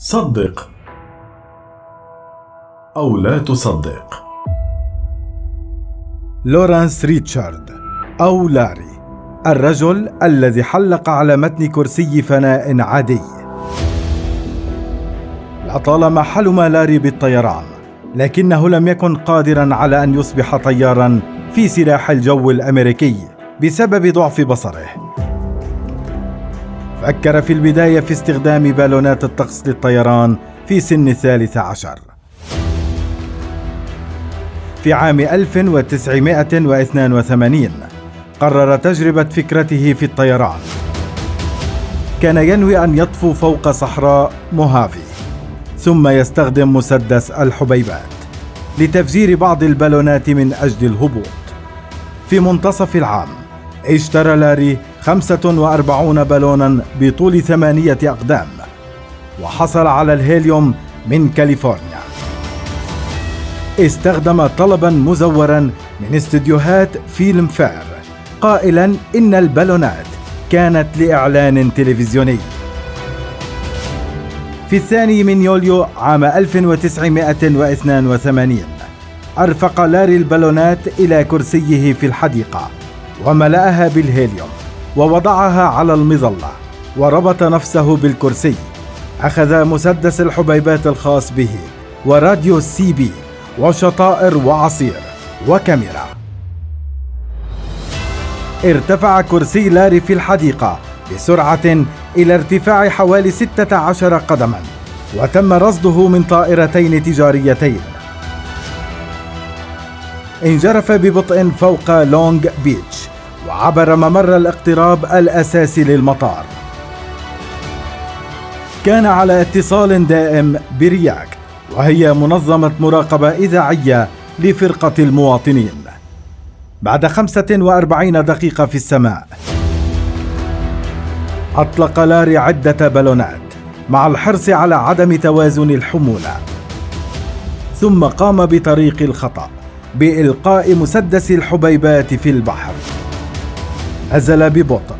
صدق أو لا تصدق. لورانس ريتشارد أو لاري الرجل الذي حلق على متن كرسي فناء عادي. لطالما حلم لاري بالطيران لكنه لم يكن قادرا على أن يصبح طيارا في سلاح الجو الأمريكي بسبب ضعف بصره. فكر في البداية في استخدام بالونات الطقس للطيران في سن الثالث عشر. في عام 1982 قرر تجربة فكرته في الطيران. كان ينوي أن يطفو فوق صحراء موهافي ثم يستخدم مسدس الحبيبات لتفجير بعض البالونات من أجل الهبوط في منتصف العام. اشترى لاري 45 بالونا بطول ثمانية أقدام وحصل على الهيليوم من كاليفورنيا. استخدم طلبا مزورا من استديوهات فيلم فير قائلا إن البالونات كانت لإعلان تلفزيوني. في الثاني من يوليو عام 1982 أرفق لاري البالونات إلى كرسيه في الحديقة. وملأها بالهيليوم ووضعها على المظلة وربط نفسه بالكرسي. أخذ مسدس الحبيبات الخاص به وراديو CB وشطائر وعصير وكاميرا. ارتفع كرسي لاري في الحديقة بسرعة إلى ارتفاع حوالي 16 قدما وتم رصده من طائرتين تجاريتين. انجرف ببطء فوق لونج بيتش. وعبر ممر الاقتراب الأساسي للمطار. كان على اتصال دائم برياك وهي منظمة مراقبة إذاعية لفرقة المواطنين. بعد 45 دقيقة في السماء أطلق لاري عدة بالونات مع الحرص على عدم توازن الحمولة. ثم قام بطريق الخطأ بإلقاء مسدس الحبيبات في البحر. نزل ببطء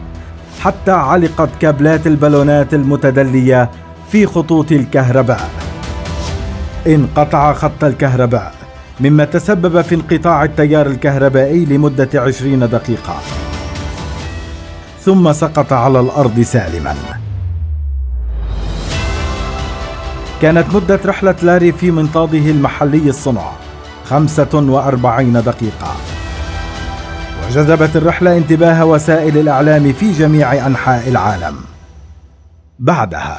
حتى علقت كابلات البالونات المتدلية في خطوط الكهرباء. انقطع خط الكهرباء مما تسبب في انقطاع التيار الكهربائي لمدة عشرين دقيقة. ثم سقط على الأرض سالما. كانت مدة رحلة لاري في منطاده المحلي الصنع خمسة وأربعين دقيقة. وجذبت الرحلة انتباه وسائل الإعلام في جميع أنحاء العالم. بعدها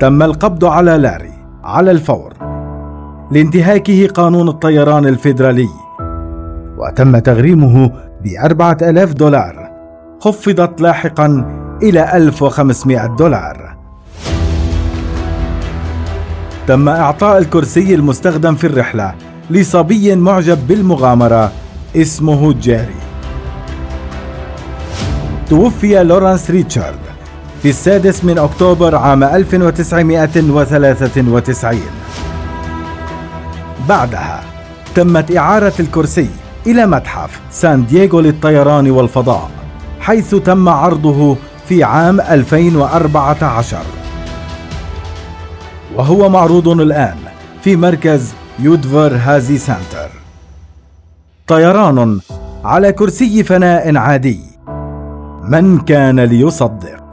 تم القبض على لاري على الفور لانتهاكه قانون الطيران الفيدرالي. وتم تغريمه بأربعة ألاف دولار. خفضت لاحقا إلى 1500 دولار. تم إعطاء الكرسي المستخدم في الرحلة لصبي معجب بالمغامرة اسمه جيري توفي لورانس ريتشارد في السادس من أكتوبر عام 1993 بعدها تمت إعارة الكرسي إلى متحف سان دييغو للطيران والفضاء حيث تم عرضه في عام 2014 وهو معروض الآن في مركز يودفر هازي سنتر. طيران على كرسي فناء عادي. من كان ليصدق